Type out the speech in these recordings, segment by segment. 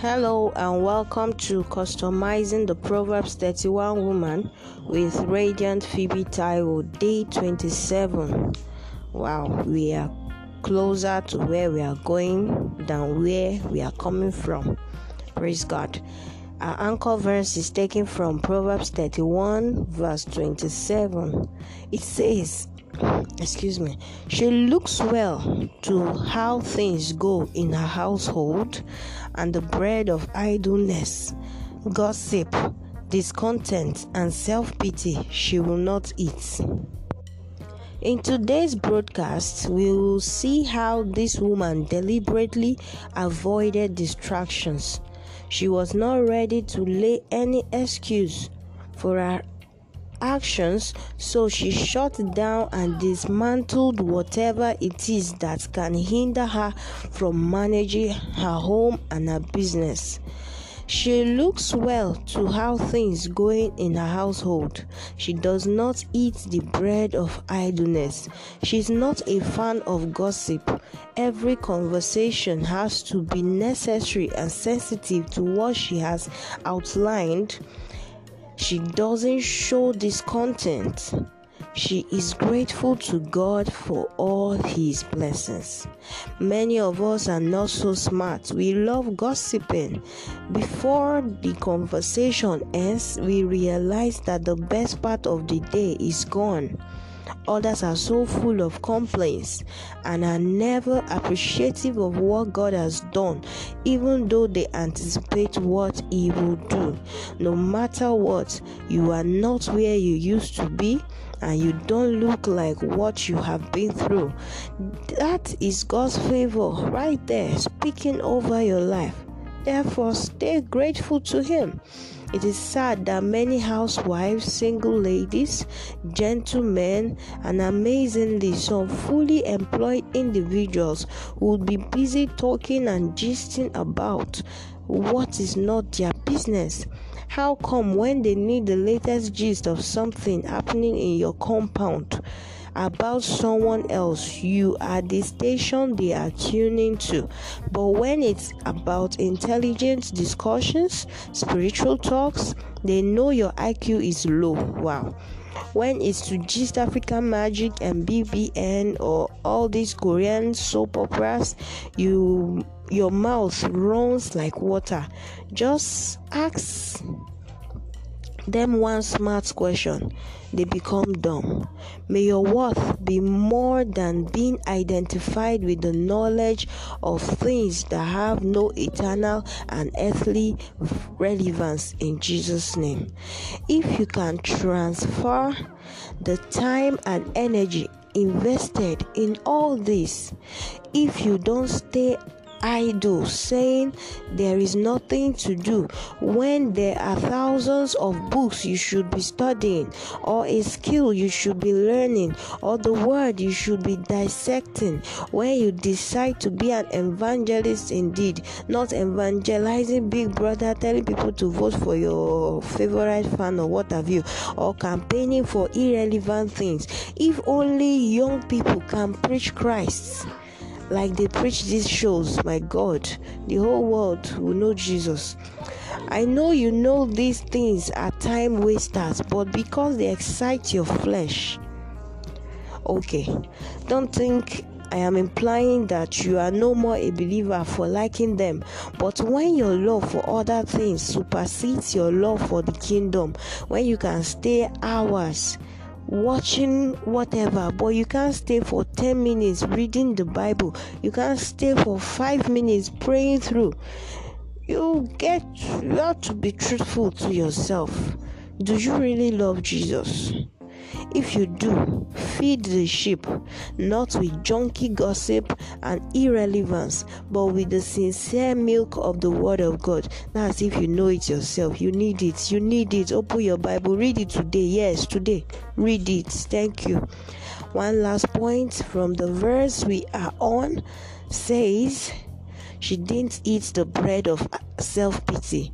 Hello and welcome to Customizing the Proverbs 31 Woman with Radiant Phoebe Taiwo, day 27. Wow, we are closer to where we are going than where we are coming from. Praise God. Our anchor verse is taken from Proverbs 31, verse 27. It says, excuse me, she looks well to how things go in her household, and the bread of idleness, gossip, discontent, and self pity she will not eat. In today's broadcast, we will see how this woman deliberately avoided distractions. She was not ready to lay any excuse for her actions, so she shut down and dismantled whatever it is that can hinder her from managing her home and her business. She looks well to how things going in her household. She does not eat the bread of idleness. She's not a fan of gossip. Every conversation has to be necessary and sensitive to what she has outlined she doesn't show discontent. She is grateful to God for all His blessings. Many of us are not so smart. We love gossiping. Before the conversation ends, we realize that the best part of the day is gone. Others are so full of complaints and are never appreciative of what God has done, even though they anticipate what He will do. No matter what, you are not where you used to be and you don't look like what you have been through. That is God's favor right there speaking over your life. Therefore, stay grateful to Him. It is sad that many housewives, single ladies, gentlemen, and amazingly some fully employed individuals would be busy talking and gisting about what is not their business. How come when they need the latest gist of something happening in your compound? About someone else, you are the station they are tuning to. But when it's about intelligent discussions, spiritual talks, they know your IQ is low. Wow. When it's to Gist African Magic and BBN or all these Korean soap operas, you your mouth runs like water. Just ask them one smart question, they become dumb. May your worth be more than being identified with the knowledge of things that have no eternal and earthly relevance in Jesus' name. If you can transfer the time and energy invested in all this, if you don't stay idle, saying there is nothing to do when there are thousands of books you should be studying, or a skill you should be learning, or the word you should be dissecting. When you decide to be an evangelist, indeed, not evangelizing Big Brother, telling people to vote for your favorite fan or what have you, or campaigning for irrelevant things. If only young people can preach Christ like they preach these shows, my God, the whole world will know Jesus. I know you know these things are time wasters, but because they excite your flesh. Okay, don't think I am implying that you are no more a believer for liking them, but when your love for other things supersedes your love for the kingdom, when you can stay hours watching whatever but you can't stay for 10 minutes reading the bible. You can't stay for 5 minutes praying through. You get you have to be truthful to yourself. Do you really love jesus if you do, feed the sheep, not with junky gossip and irrelevance, but with the sincere milk of the Word of God. That's if you know it yourself. You need it. You need it. Open your Bible. Read it today. Yes, today. Read it. Thank you. One last point from the verse we are on says, She didn't eat the bread of self pity.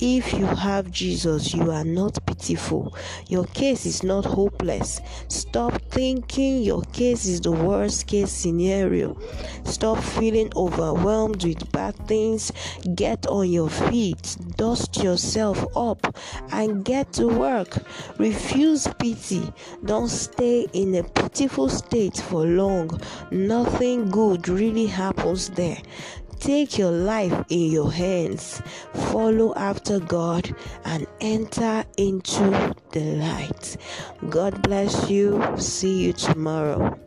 If you have Jesus, you are not pitiful. Your case is not hopeless. Stop thinking your case is the worst case scenario. Stop feeling overwhelmed with bad things. Get on your feet, dust yourself up, and get to work. Refuse pity. Don't stay in a pitiful state for long. Nothing good really happens there. Take your life in your hands, follow after God, and enter into the light. God bless you. See you tomorrow.